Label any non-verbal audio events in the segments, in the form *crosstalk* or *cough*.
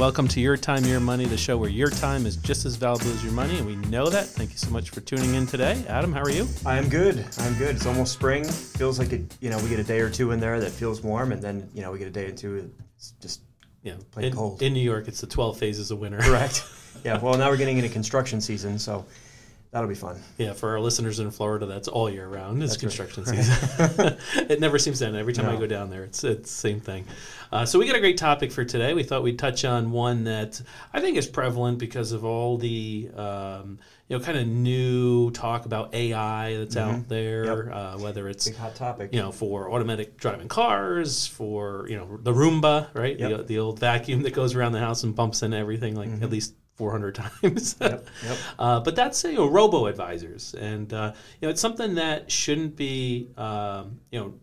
Welcome to Your Time, Your Money, the show where your time is just as valuable as your money, and we know that. Thank you so much for tuning in today. Adam, how are you? I'm good. I'm good. It's almost spring. Feels like it. You know, we get a day or two in there that feels warm, and then you know we get a day or two it's just Yeah, Plain in, cold. in New York, it's the 12 phases of winter. correct. *laughs* yeah. Well, now we're getting into construction season, so that'll be fun. Yeah, for our listeners in Florida, that's all year round. It's That's right. construction season. *laughs* it never seems to end. Every time I go down there, it's it's the same thing. Uh, so we got a great topic for today. We thought we'd touch on one that I think is prevalent because of all the um, you know kind of new talk about AI that's out there. Uh, whether it's Big hot topic. you know, for automatic driving cars, for you know the Roomba, right? The, Yep. the old vacuum that goes around the house and bumps into everything like at least 400 *laughs* times. Yep. Yep. *laughs* Uh, but that's you know robo advisors, and uh, you know it's something that shouldn't be um, you know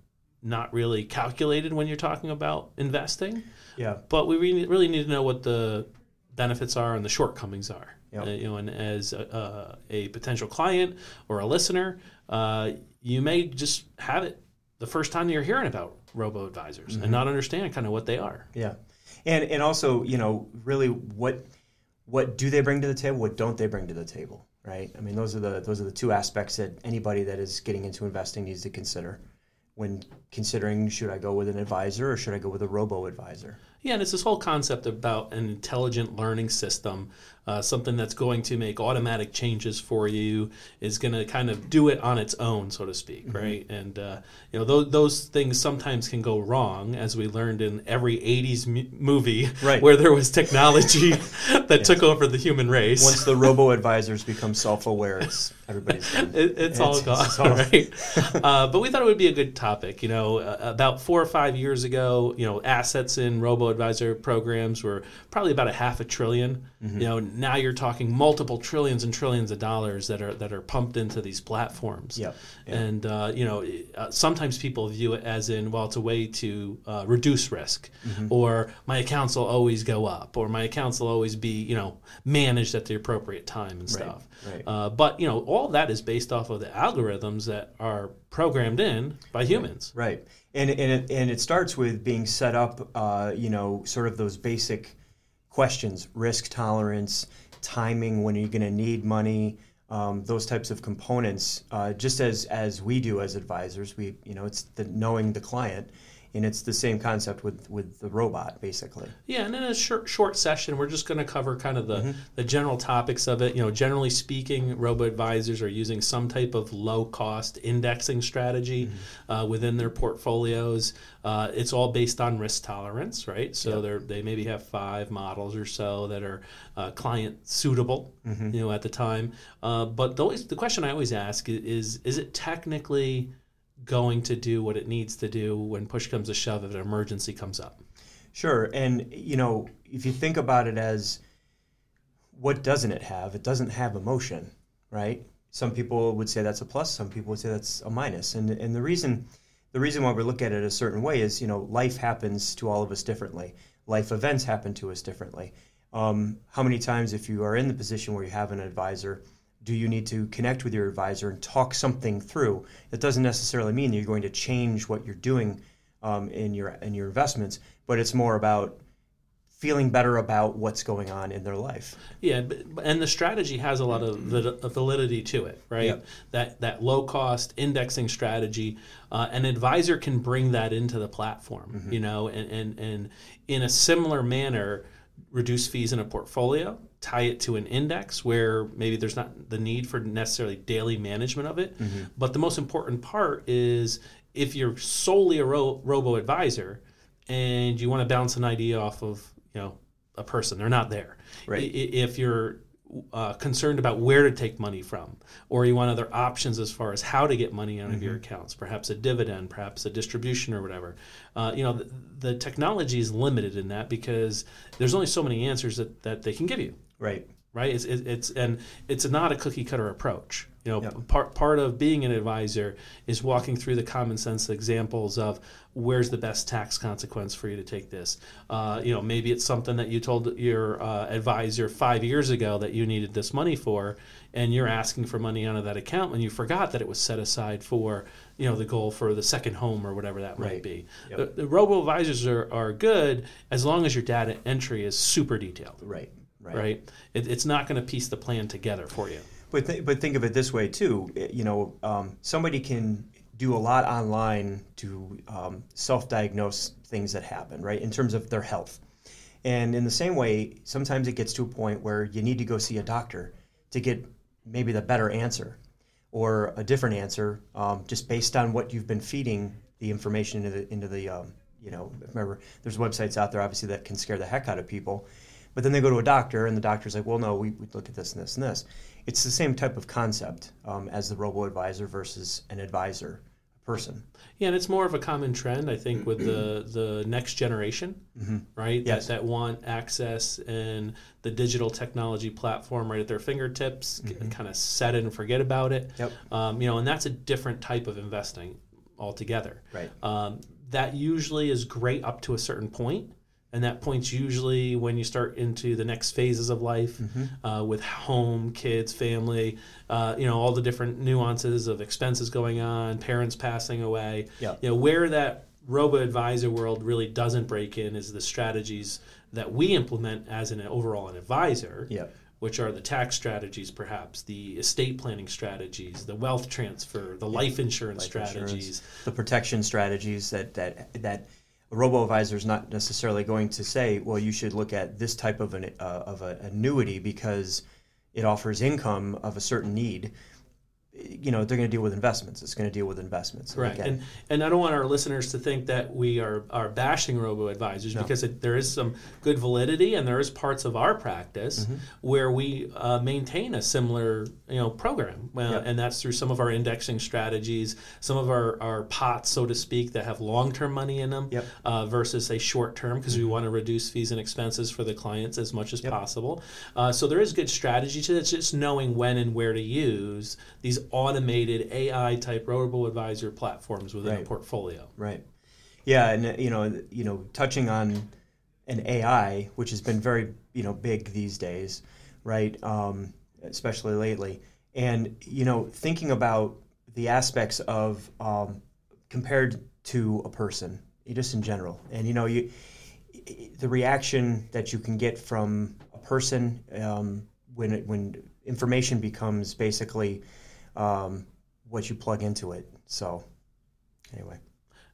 not really calculated when you're talking about investing. Yeah. But we really, really need to know what the benefits are and the shortcomings are. Yep. Uh, you know, and as a, a, a potential client or a listener, uh, you may just have it the first time you're hearing about robo advisors Mm-hmm. and not understand kind of what they are. Yeah. And and also, you know, really what what do they bring to the table? What don't they bring to the table? Right. I mean, those are the those are the two aspects that anybody that is getting into investing needs to consider when considering should I go with an advisor or should I go with a robo advisor? Yeah, and it's this whole concept about an intelligent learning system, uh, something that's going to make automatic changes for you, is going to kind of do it on its own, so to speak, Mm-hmm. right? And uh, you know, those, those things sometimes can go wrong, as we learned in every '80s mu- movie, Right. *laughs* where there was technology *laughs* that took over the human race. Once the *laughs* robo advisors become self aware, it's everybody's done. It, it's, all gone, it's all- right? uh, but we thought it would be a good topic. You know, uh, about four or five years ago, you know, assets in robo advisor programs were probably about a half a 10000000000 Mm-hmm. You know, now you're talking multiple trillions and trillions of dollars that are that are pumped into these platforms. Yep, yep. And uh, you know, uh, sometimes people view it as in, well, it's a way to uh, reduce risk, Mm-hmm. or my accounts will always go up, or my accounts will always be, you know, managed at the appropriate time and stuff. right. Uh, but you know, all that is based off of the algorithms that are programmed in by humans. Right, and and it, and it starts with being set up. Uh, you know, sort of those basic questions: risk tolerance, timing, when are you going to need money, um, those types of components. Uh, just as as we do as advisors, we you know it's the knowing the client, and it's the same concept with with the robot, basically. Yeah, and in a short, short session, we're just going to cover kind of the, Mm-hmm. the general topics of it. You know, generally speaking, robo advisors are using some type of low cost indexing strategy Mm-hmm. uh, within their portfolios. Uh, it's all based on risk tolerance, right? So they're they maybe have five models or so that are uh, client suitable, Mm-hmm. you know, at the time. Uh, but the, always, the question I always ask is: Is it technically going to do what it needs to do when push comes to shove if an emergency comes up? Sure, and you know, if you think about it as what doesn't it have? It doesn't have emotion, right? Some people would say that's a plus. Some people would say that's a minus. And and the reason the reason why we look at it a certain way is you know life happens to all of us differently. Life events happen to us differently. Um, how many times, if you are in the position where you have an advisor, do you need to connect with your advisor and talk something through? That doesn't necessarily mean you're going to change what you're doing um, in your in your investments, but it's more about feeling better about what's going on in their life. Yeah, and the strategy has a lot of validity to it, right? Yep. That that low cost indexing strategy, uh, an advisor can bring that into the platform, you know, and, and and in a similar manner, reduce fees in a portfolio, tie it to an index where maybe there's not the need for necessarily daily management of it, mm-hmm. but the most important part is if you're solely a ro- robo advisor and you want to bounce an idea off of you know a person they're not there. Right. If you're uh, concerned about where to take money from or you want other options as far as how to get money out of your accounts perhaps a dividend perhaps a distribution or whatever. Uh, you know the, the technology is limited in that because there's only so many answers that, that they can give you. Right. Right? It's, it, it's and it's not a cookie cutter approach. You know, Yep. part part of being an advisor is walking through the common sense examples of where's the best tax consequence for you to take this. Uh, you know, maybe it's something that you told your uh, advisor five years ago that you needed this money for, and you're asking for money out of that account when you forgot that it was set aside for you know the goal for the second home or whatever that might be. Yep. The, the robo advisors are, are good as long as your data entry is super detailed Right. Right? It, it's not going to piece the plan together for you. But th- but think of it this way too. You know, um, somebody can do a lot online to um, self-diagnose things that happen, right? In terms of their health, and in the same way, sometimes it gets to a point where you need to go see a doctor to get maybe the better answer, or a different answer, um, just based on what you've been feeding the information into the into the um, you know. Remember, there's websites out there obviously that can scare the heck out of people. But then they go to a doctor, and the doctor's like, "Well, no, we, we look at this and this and this." It's the same type of concept um, as the robo advisor versus an advisor person. Yeah, and it's more of a common trend, I think, with the *clears throat* the next generation, right? Yes. That, that want access and the digital technology platform right at their fingertips, kind of set it and forget about it. Yep. Um, you know, and that's a different type of investing altogether. Right. Um, that usually is great up to a certain point, and that point's usually when you start into the next phases of life uh, with home, kids, family, uh, you know, all the different nuances of expenses going on, parents passing away. Yeah. You know, where that robo advisor world really doesn't break in is the strategies that we implement as an overall an advisor Yep. which are the tax strategies, perhaps the estate planning strategies, the wealth transfer, the life insurance Life insurance, strategies. the protection strategies that that that a robo advisor is not necessarily going to say, well, you should look at this type of an uh, of an annuity because it offers income of a certain need. You know, they're going to deal with investments. It's going to deal with investments. Again, and and I don't want our listeners to think that we are are bashing robo advisors because it, there is some good validity and there is parts of our practice Mm-hmm. where we uh, maintain a similar you know program, uh, Yep. and that's through some of our indexing strategies, some of our, our pots, so to speak, that have long term money in them Yep. Mm-hmm. uh, versus say short term because we want to reduce fees and expenses for the clients as much as Yep. possible. Uh, so there is good strategy to it. It's just knowing when and where to use these automated AI type robo advisor platforms within a portfolio. Right. Yeah, and uh, you know, you know, touching on an AI, which has been very you know big these days, right? Um, especially lately, and you know, thinking about the aspects of um, compared to a person, just in general, and you know, you the reaction that you can get from a person um, when it, when information becomes basically um, what you plug into it. So, anyway.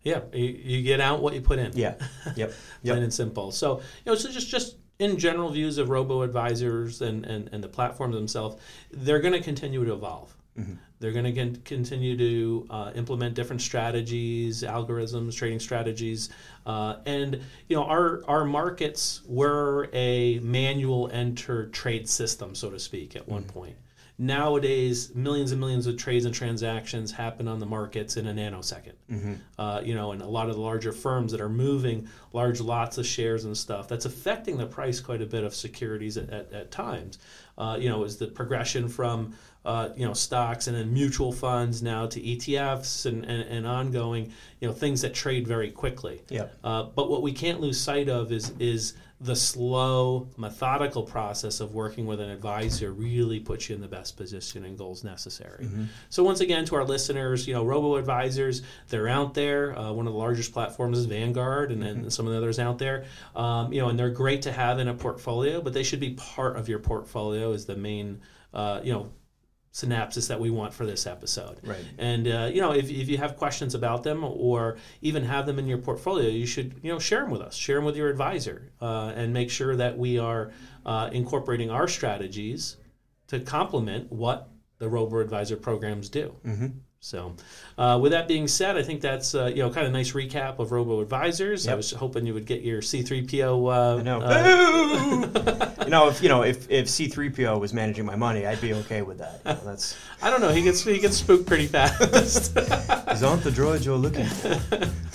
Yeah, you, you get out what you put in. Yeah. *laughs* Yep. plain Yep. and simple. So you know, so just just in general views of robo advisors and, and, and the platforms themselves, they're going to continue to evolve. Mm-hmm. They're going to continue to uh, implement different strategies, algorithms, trading strategies, uh, and you know our our markets were a manual enter trade system, so to speak, at Mm-hmm. one point. Nowadays, millions and millions of trades and transactions happen on the markets in a nanosecond. Mm-hmm. Uh, you know, and a lot of the larger firms that are moving large lots of shares and stuff, that's affecting the price quite a bit of securities at, at, at times. Uh, you know, is the progression from uh, you know stocks and then mutual funds now to ETFs and, and, and ongoing, you know, things that trade very quickly. Yep. Uh, but what we can't lose sight of is is the slow, methodical process of working with an advisor really puts you in the best position and goals necessary. So once again, to our listeners, you know, robo advisors, they're out there. Uh, one of the largest platforms is Vanguard, and then some of the others out there. Um, you know, and they're great to have in a portfolio, but they should be part of your portfolio. Is the main, uh, you know, synapses that we want for this episode. Right. And uh, you know, if, if you have questions about them or even have them in your portfolio, you should you know share them with us, share them with your advisor, uh, and make sure that we are uh, incorporating our strategies to complement what the robo advisor programs do. Mm-hmm. So, uh, with that being said, I think that's uh, you know kind of nice recap of robo advisors. I was hoping you would get your C-3PO. Uh, I know. uh, you know, if you know, if if C-3PO was managing my money, I'd be okay with that. You know, that's *laughs* I don't know. He gets he gets spooked pretty fast. these aren't the droid you're looking for. *laughs*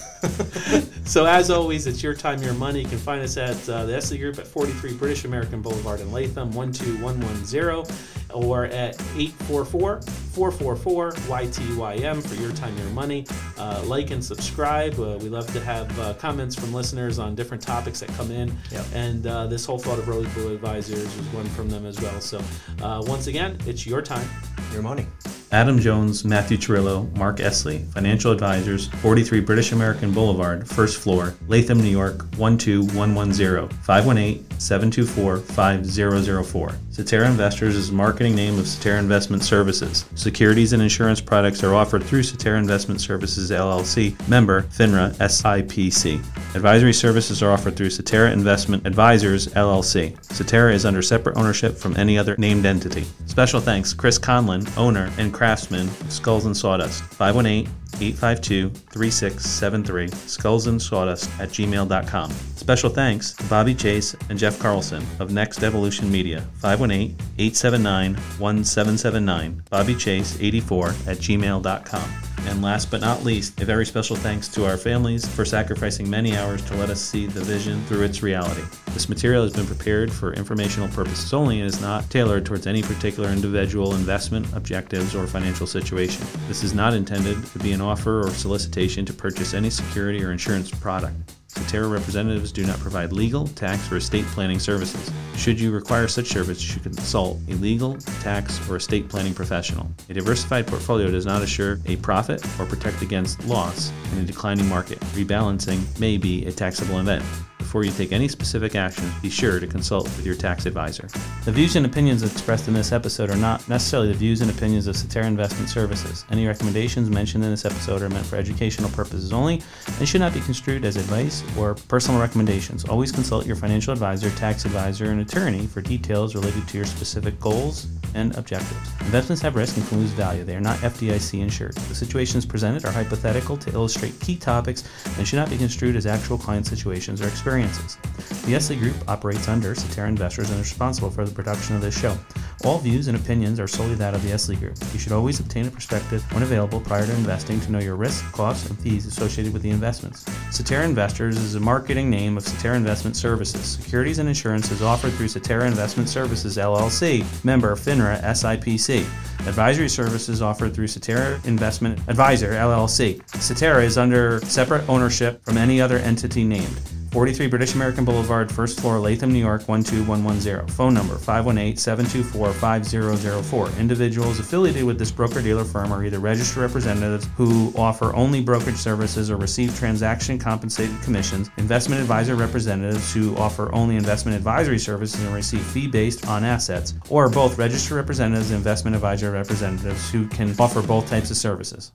So as always, it's your time, your money. You can find us at uh, the Esley Group at 43 British American Boulevard in Latham, 12110, or at 844-444-YTYM for your time, your money. Uh, like and subscribe. Uh, we love to have uh, comments from listeners on different topics that come in. Yep. And uh, this whole thought of Rose Blue Advisors was one from them as well. So uh, once again, it's your time. Your money. Adam Jones, Matthew Cirillo, Mark Esley, Financial Advisors, 43 British American Boulevard, first floor, Latham, New York, 12110, 518-724-5004. Cetera Investors is the marketing name of Cetera Investment Services. Securities and insurance products are offered through Cetera Investment Services LLC, member FINRA SIPC. Advisory services are offered through Cetera Investment Advisors LLC. Cetera is under separate ownership from any other named entity. Special thanks Chris Conlon, owner and craftsman, Skulls and Sawdust, 518 852 3673, skulls and sawdust at gmail.com. Special thanks to Bobby Chase and Jeff Carlson of Next Evolution Media, 518 879 1779, Bobby Chase 84 at gmail.com. And last but not least, a very special thanks to our families for sacrificing many hours to let us see the vision through its reality. This material has been prepared for informational purposes only and is not tailored towards any particular individual investment, objectives, or financial situation. This is not intended to be an offer or solicitation to purchase any security or insurance product. Cetera representatives do not provide legal, tax, or estate planning services. Should you require such service, you should consult a legal, tax, or estate planning professional. A diversified portfolio does not assure a profit or protect against loss in a declining market. Rebalancing may be a taxable event. Before you take any specific actions, be sure to consult with your tax advisor. The views and opinions expressed in this episode are not necessarily the views and opinions of Cetera Investment Services. Any recommendations mentioned in this episode are meant for educational purposes only and should not be construed as advice or personal recommendations. Always consult your financial advisor, tax advisor, and attorney for details related to your specific goals and objectives. Investments have risk and can lose value. They are not FDIC insured. The situations presented are hypothetical to illustrate key topics and should not be construed as actual client situations or experiences. The Esley Group operates under Cetera Investors and is responsible for the production of this show. All views and opinions are solely that of the Esley Group. You should always obtain a perspective when available prior to investing to know your risks, costs, and fees associated with the investments. Cetera Investors is a marketing name of Cetera Investment Services. Securities and insurance is offered through Cetera Investment Services LLC, member FINRA SIPC. Advisory services offered through Cetera Investment Advisor LLC. Cetera is under separate ownership from any other entity named. 43 British American Boulevard, first floor, Latham, New York 12110. Phone number 518-724-5004. Individuals affiliated with this broker dealer firm are either registered representatives who offer only brokerage services or receive transaction compensated commissions, investment advisor representatives who offer only investment advisory services and receive fee based on assets, or both registered representatives and investment advisor representatives who can offer both types of services.